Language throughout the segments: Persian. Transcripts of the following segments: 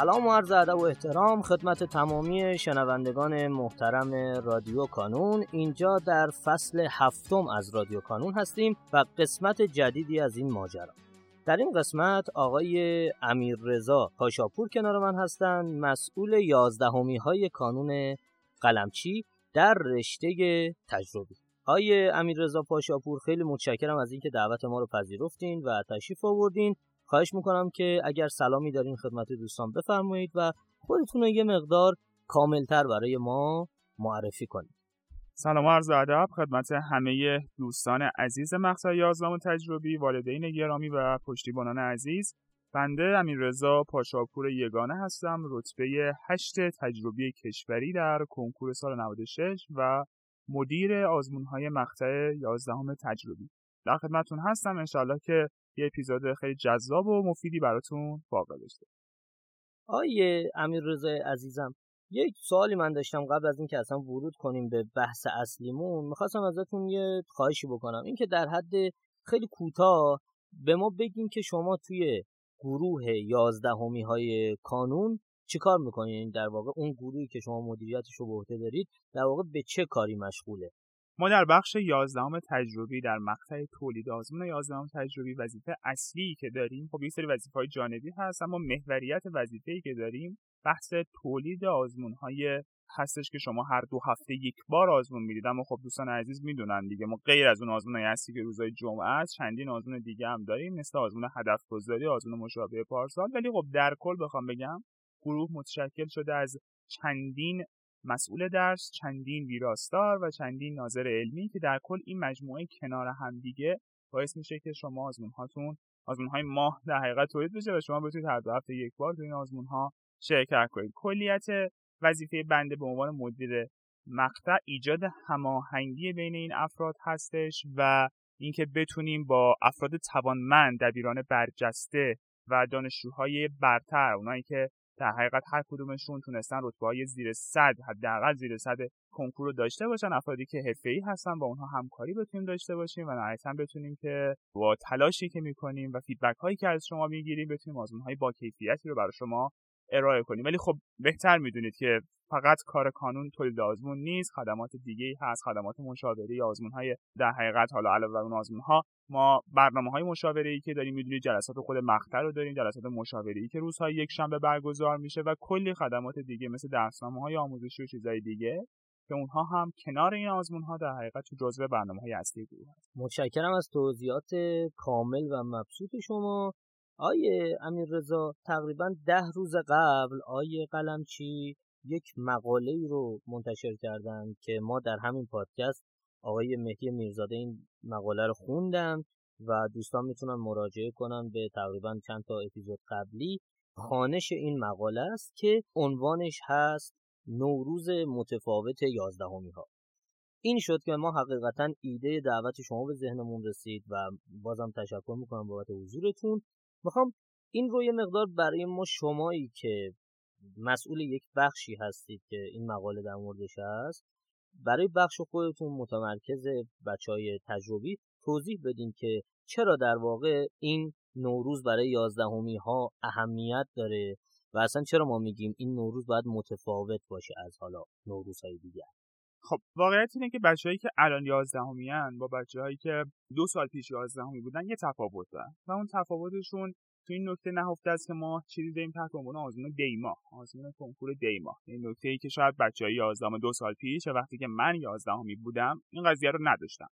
سلام و عرض ادب و احترام خدمت تمامی شنوندگان محترم رادیو کانون. اینجا در فصل هفتم از رادیو کانون هستیم و قسمت جدیدی از این ماجرا. در این قسمت آقای امیر رضا پاشاپور کنار من هستند. مسئول یازدهمی های کانون قلمچی در رشته تجربی. آقای امیر رضا پاشاپور خیلی متشکرم از اینکه دعوت ما رو پذیرفتین و تشریف آوردین. خواهش می‌کنم که اگر سلامی دارین خدمت دوستان بفرمایید و خودتون رو یه مقدار کاملتر برای ما معرفی کنید. سلام و عرض ادب خدمت همه دوستان عزیز مقطع یازدهم تجربی والدین گرامی و پشتیبانان عزیز. بنده امیررضا پاشاپور یگانه هستم رتبه هشت تجربی کشوری در کنکور سال 96 و مدیر آزمون های مقطع یازدهم تجربی. در خدمتتون هستم انشالله که یه اپیزود خیلی جذاب و مفیدی براتون واقع داشته آیه امیر رضا عزیزم یک سوالی من داشتم قبل از اینکه اصلا ورود کنیم به بحث اصلیمون می‌خواستم ازتون یه خواهشی بکنم. اینکه در حد خیلی کوتاه به ما بگین که شما توی گروه یازدهمی های کانون چیکار می‌کنین؟ در واقع اون گروهی که شما مدیریتش رو به عهده دارید در واقع به چه کاری مشغوله؟ ما در بخش 11 تجربی در مقطع تولید آزمون 11 تجربی وظیفه اصلی که داریم خب یه سری وظیفه های جانبی هست اما محوریت وظیفه‌ای که داریم بحث تولید آزمون های هستش که شما هر دو هفته یک بار آزمون می‌دید. اما خب دوستان عزیز می‌دونن دیگه ما غیر از اون آزمون هستی که روزهای جمعه است چندین آزمون دیگه هم داریم مثل آزمون هدف گذاری آزمون مشابه پارسال. ولی خب در کل بخوام بگم گروه متشکل شده از چندین مسئول درس چندین ویراستار و چندین ناظر علمی که در کل این مجموعه کنار هم دیگه باعث میشه که شما آزمون هاتون آزمون های ماه در حقیقت تولید بشه و شما بتونید هر دو هفته یک بار تو این آزمون ها شرکت کنید. کلیت وظیفه بنده به عنوان مدیر مقطع ایجاد هماهنگی بین این افراد هستش و اینکه بتونیم با افراد توانمند دبیران برجسته و دانشجوهای برتر اونایی که در حقیقت هر کدومشون تونستن رتبه های زیر صد حداقل زیر صد کنکور رو داشته باشن. افرادی که حرفه‌ای هستن با اونها همکاری بتونیم داشته باشیم و نهایتا بتونیم که با تلاشی که می‌کنیم و فیدبک هایی که از شما می‌گیریم بتونیم آزمون های با کیفیتی رو برای شما ارائه کنیم. ولی خب بهتر می‌دونید که فقط کار کانون تولید آزمون نیست. خدمات دیگه هست. خدمات مشاوره آزمون های در حقیقت حالا علاوه بر اون آزمون ها ما برنامه های مشاوره ای که داریم می‌دونید جلسات خود مقطع رو داریم. جلسات مشاوره ای که روزهای یک شنبه برگزار میشه و کلی خدمات دیگه مثل درسنامه های آموزشی و چیزهای دیگه که اونها هم کنار این آزمون ها در حقیقت تو جزء برنامه های اصلی گروه هست. متشکرم از توضیحات کامل و مبسوط شما. آیه امیر رضا تقریبا ده روز قبل آیه قلمچی یک مقاله ای رو منتشر کردن که ما در همین پادکست آقای مهدی میرزاده این مقاله رو خوندم و دوستان می‌تونن مراجعه کنن به تقریبا چند تا اپیزود قبلی. خانش این مقاله است که عنوانش هست نوروز متفاوت یازدهمی ها این شد که ما حقیقتا ایده دعوت شما به ذهنمون رسید و بازم تشکر می‌کنم بابت حضورتون. می‌خوام این رو یه مقدار برای ما شمایی که مسئول یک بخشی هستید که این مقاله در موردش هست برای بخش خودتون متمرکز بچه های تجربی توضیح بدین که چرا در واقع این نوروز برای یازدهمی ها اهمیت داره و اصلا چرا ما میگیم این نوروز باید متفاوت باشه از حالا نوروزهای دیگر. خب واقعیت اینه که بچههایی که الان یازدهمی با بچههایی که دو سال پیش یازدهمی بودن یه تفاوت دارن و اون تفاوتشون تو این نکته نهفته است که ما چیزی داریم تحت عنوان آزمون دیما آزمون کنکور دیما این نکته ای که شاید بچه های یازدهم دو سال پیش وقتی که من یازدهمی بودم این قضیه رو نداشتم.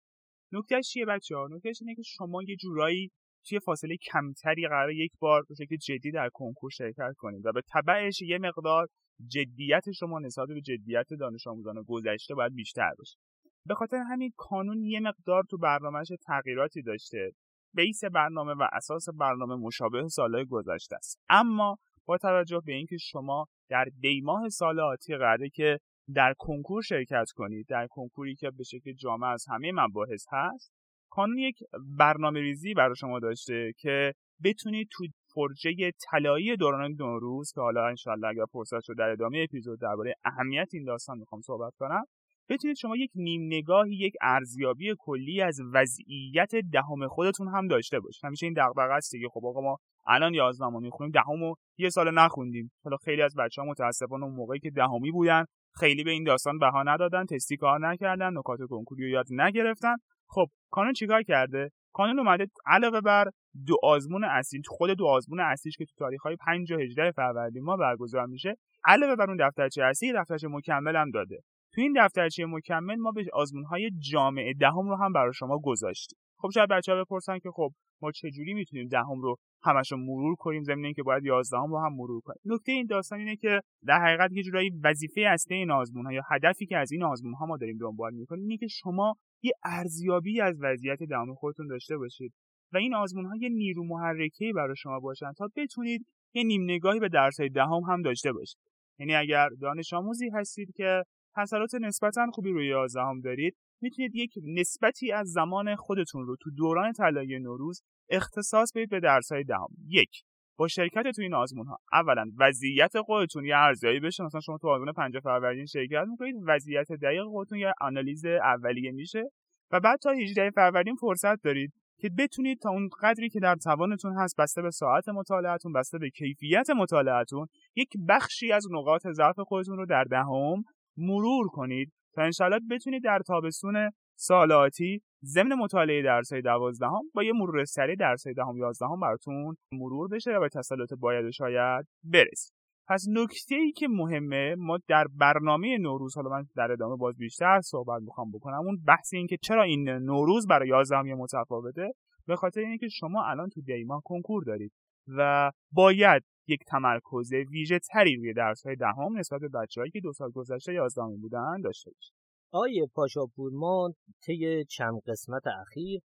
نکتهش چیه بچه ها نکتهش اینه که شما یه جورایی توی فاصله کمتری قرار یک بار به شکل جدی در کنکور شرکت کنید و به تبعش یه مقدار جدیت شما نسبت به جدیت دانش آموزان گذشته باید بیشتر باشه. به خاطر همین کانون یه مقدار تو برنامهش تغییراتی داشته. بیس برنامه و اساس برنامه مشابه سالهای گذشته است. اما با توجه به اینکه شما در دیماه سال آتی قراره که در کنکور شرکت کنید در کنکوری که به شکل جامع از همه مباحث هست کانون یک برنامه ریزی برای شما داشته که بتونید تو فرجه طلایی دوران نوروز که حالا انشالله اگر فرصت شد در ادامه اپیزود درباره اهمیت این داستان می‌خوام صحبت کنم بتونید شما یک نیم نگاهی یک ارزیابی کلی از وضعیت دهم خودتون هم داشته باشید. همیشه این دغدغه است دیگه. خب آقا ما الان یازدهم می‌خونیم دهم و یه سال نخوندیم. حالا خیلی از بچه ها متاسفانه اون موقعی که دهمی بودن خیلی به این داستان بها ندادن تستی کار نکردن نکات کنکوری یاد نگرفتن. خب کانون چیکار کرده؟ کانون اومده علاوه بر دو آزمون اصلی خود دو آزمون اصلیش که تو تاریخ های 5 و 18 فروردین ما برگزار میشه علاوه بر اون دفترچه اصلی دفترچه مکمل هم داده. تو این دفترچه مکمل ما به آزمون های جامعه دهم رو هم برای شما گذاشتیم. خب شاید بچه ها بپرسن که خب ما چجوری می‌تونیم دهم رو همش رو مرور کنیم ضمن اینکه باید یازدهم رو هم مرور کنیم؟ نکته این داستان اینه که در حقیقت یه جورایی وظیفه اصلی این آزمون ها یا هدفی که از این آزمون ها ما داریم دنبال می‌کنیم اینه که شما یه ارزیابی از وضعیت دهم خودتون داشته باشید. و این آزمون ها یه نیرو محرکه برای شما باشن تا بتونید یه نیم نگاهی به درس دهم هم داشته باشید. یعنی اگر دانش آموزی هستید که حاصلات نسبتا خوبی روی یازدهم دارید می‌تونید یک نسبتی از زمان خودتون رو تو دوران طلایی نوروز اختصاص بدید به درسهای دهم. یک با شرکت تو این آزمون ها اولا وضعیت خودتون یه ارزیابی بشه. مثلا شما تو آزمون 5 فروردین شرکت می‌کنید وضعیت دقیق خودتون یه آنالیز اولیه میشه و بعد تا 18 فروردین فرصت دارید که بتونید تا اون قدری که در توانتون هست بسته به ساعت مطالعتون بسته به کیفیت مطالعتون یک بخشی از نقاط ضعف خودتون رو در دهم مرور کنید تا انشالله بتونید در تابستون سالاتی ضمن مطالعه درسای دوازدهم با یه مرور سریع درسای دهم یازدهم براتون مرور بشه و به تسلط باید شاید برسید. پس نکته ای که مهمه ما در برنامه نوروز حالا من در ادامه باز بیشتر صحبت می‌خوام بکنم اون بحث این که چرا این نوروز برای یازدهم متفاوته به خاطر اینکه شما الان تو دیما کنکور دارید و باید یک تمرکز ویژه تری روی درس های دهم نسبت به بچههایی که دو سال گذشته یازدهمی بودن داشته باشید. آیه پاشاپور ما طی چند قسمت اخیر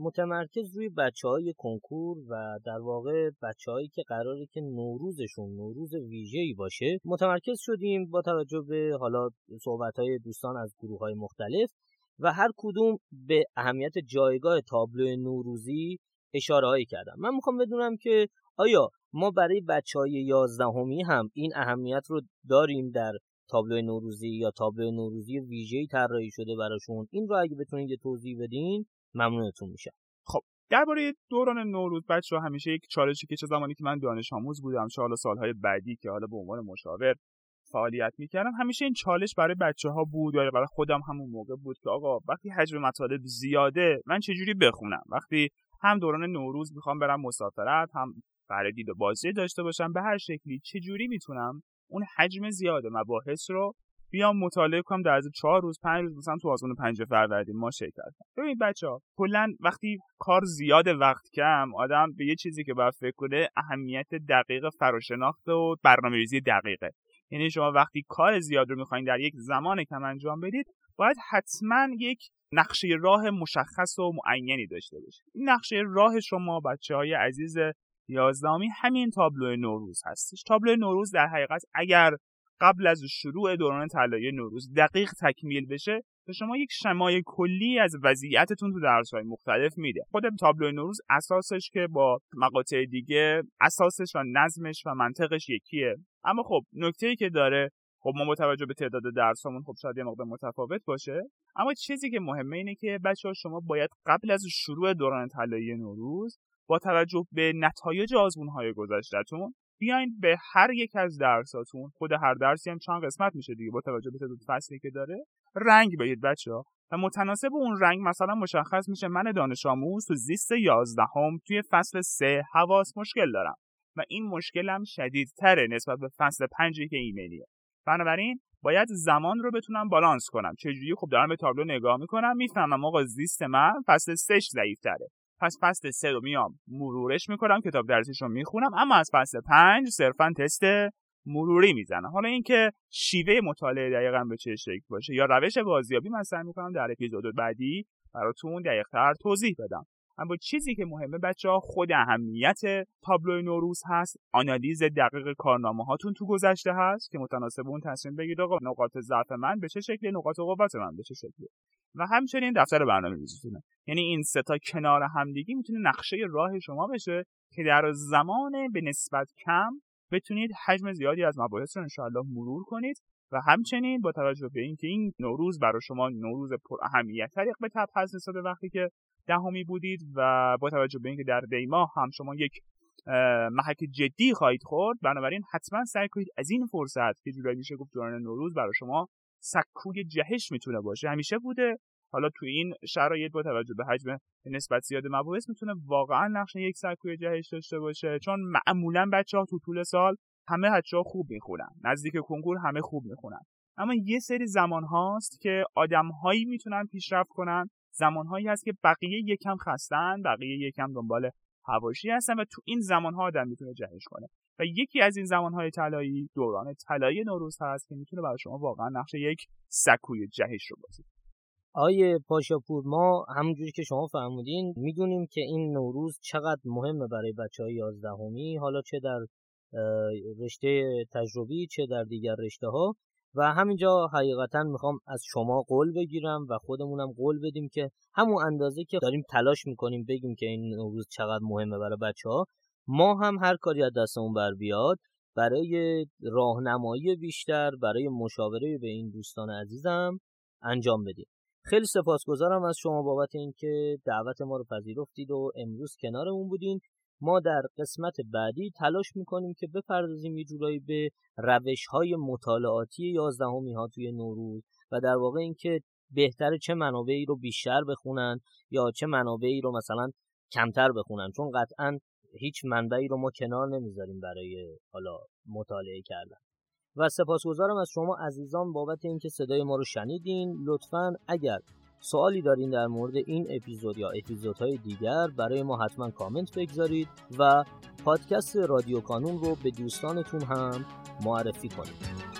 متمرکز روی بچه های کنکور و در واقع بچه هایی که قراره که نوروزشون نوروز ویژه‌ای باشه متمرکز شدیم با توجه به حالا صحبت های دوستان از گروه های مختلف و هر کدوم به اهمیت جایگاه تابلو نوروزی اشاره هایی کردم من می‌خوام بدونم که آیا ما برای بچه های یازدهمی هم این اهمیت رو داریم در تابلو نوروزی یا تابلو نوروزی ویژه‌ای طراحی شده براشون؟ این رو اگه بتونید توضیح بدین. ممنونتون میشم. خب درباره دوران نوروز بچه ها همیشه یک چالشی که چه زمانی که من دانش آموز بودم چه حالا سالهای بعدی که حالا به عنوان مشاور فعالیت می‌کردم همیشه این چالش برای بچه ها بود یا برای خودم همون موقع بود که آقا وقتی حجم مطالب زیاده من چجوری بخونم؟ وقتی هم دوران نوروز می‌خوام برم مسافرت هم برای دید و بازی داشته باشم به هر شکلی چجوری می‌تونم اون حجم زیاد مباحث رو بیام مطالعه کنم در از چهار روز پنج روز مثلا تو آزمون پنج فروردین ما شرکت کنم ببین بچه ها کلا وقتی کار زیاد وقت کم آدم به یه چیزی که باید فکر کنه اهمیت دقیق فراشناخت و برنامه‌ریزی دقیقه. یعنی شما وقتی کار زیاد رو می‌خواین در یک زمان کم انجام بدید باید حتما یک نقشه راه مشخص و معینی داشته باشید. این نقشه راه شما بچه های عزیز یازدهمی همین تابلو نوروز هستش. تابلو نوروز در حقیقت اگر قبل از شروع دوران طلایی نوروز دقیق تکمیل بشه به شما یک شمای کلی از وضعیتتون تو درسهای مختلف میده. خود تابلو نوروز اساسش که با مقاطع دیگه اساسش و نظمش و منطقش یکیه. اما خب نکته ای که داره خب ما با توجه به تعداد درسامون خب شاید یه مقدار متفاوت باشه. اما چیزی که مهمه اینه که بچه ها شما باید قبل از شروع دوران طلایی نوروز با توجه به نتایج های گذشتهتون بیاین به هر یک از درساتون خود هر درسی هم چند قسمت میشه دیگه با توجه به تعداد فصلی که داره رنگ بدید بچه ها و متناسب اون رنگ مثلا مشخص میشه من دانش آموز تو زیست یازدهم توی فصل سه حواس مشکل دارم. و این مشکلم شدیدتره نسبت به فصل پنجی که ایمیلیه. بنابراین باید زمان رو بتونم بالانس کنم. چجوری؟ خب دارم به تابلو نگاه می‌کنم می‌فهمم آقا زیست من فصل سهش ضعیفتره. پس فصل سه رو میام مرورش می‌کنم کتاب درسیش رو می‌خونم اما از فصل پنج صرفا تست مروری می‌زنم. حالا اینکه شیوه مطالعه دقیقا به چه شکل باشه یا روش بازیابی من سعی می‌کنم در اپیزود بعدی براتون دقیقتر توضیح بدم. اما چیزی که مهمه بچه ها خود اهمیت تابلو نوروز هست آنالیز دقیق کارنامه هاتون تو گذشته هست که متناسب اون تصمیم بگیرید آقا نقاط ضعف من به چه شکلی نقاط قوت من به چه شکلی. و همچنین دفتر برنامه ریزیتونه یعنی این سه تا کنار همدیگی می‌تونه نقشه راه شما بشه که در زمان به نسبت کم بتونید حجم زیادی از مباحث رو انشاءالله مرور کنید و همچنین با توجه به اینکه این نوروز برای شما نوروز پر اهمیت طریق به تب هست نسبت وقتی که دهمی بودید و با توجه به اینکه در دیما هم شما یک محک جدی خواهید خورد بنابراین حتما سعی کنید از این فرصت که جورایی میشه گفت دوران نوروز برای شما سکوی جهش می‌تونه باشه. همیشه بوده. حالا تو این شرایط با توجه به حجم نسبت زیاد مباحث می‌تونه واقعا نقش یک سکوی جهش داشته باشه. چون معمولا بچه ها تو طول سال همه بچه خوب می‌خونن. نزدیک کنکور همه خوب می‌خونن. اما یه سری زمان هاست که آدم هایی می‌تونن پیشرفت کنن. زمان هایی هست که بقیه یکم خستن بقیه یکم دنبال هواشی هستن و تو این زمان ها آدم می‌تونه جهش کنه. و یکی از این زمان های طلایی دوران طلایی نوروز هست که می‌تونه برای شما واقعا نقش یک سکوی جهش رو بازی آیه پاشاپور ما همونجوری که شما فرمودین می‌دونیم که این نوروز چقدر مهمه برای بچه های یازدهمی حالا چه در رشته تجربی چه در دیگر رشته ها و همینجا حقیقتا می‌خوام از شما قول بگیرم و خودمونم قول بدیم که همون اندازه که داریم تلاش می‌کنیم بگیم که این نوروز چقدر مهمه برای بچه ها ما هم هر کاری از دستمون بر بیاد برای راهنمایی بیشتر برای مشاوره به این دوستان عزیزم انجام بدیم. خیلی سپاسگزارم از شما بابت اینکه دعوت ما رو پذیرفتید و امروز کنارمون بودین. ما در قسمت بعدی تلاش می‌کنیم که بپردازیم یه جورایی به روش های مطالعاتی یازدهمی ها توی نوروز و در واقع اینکه بهتر چه منابعی رو بیشتر بخونن یا چه منابعی رو مثلا کمتر بخونن. چون قطعا هیچ منبعی رو ما کنار نمی‌ذاریم برای حالا مطالعه کردن. و سپاسگزارم از شما عزیزان بابت اینکه صدای ما رو شنیدین. لطفا اگر سوالی دارین در مورد این اپیزود یا اپیزودهای دیگر برای ما حتما کامنت بگذارید و پادکست رادیو کانون رو به دوستانتون هم معرفی کنید.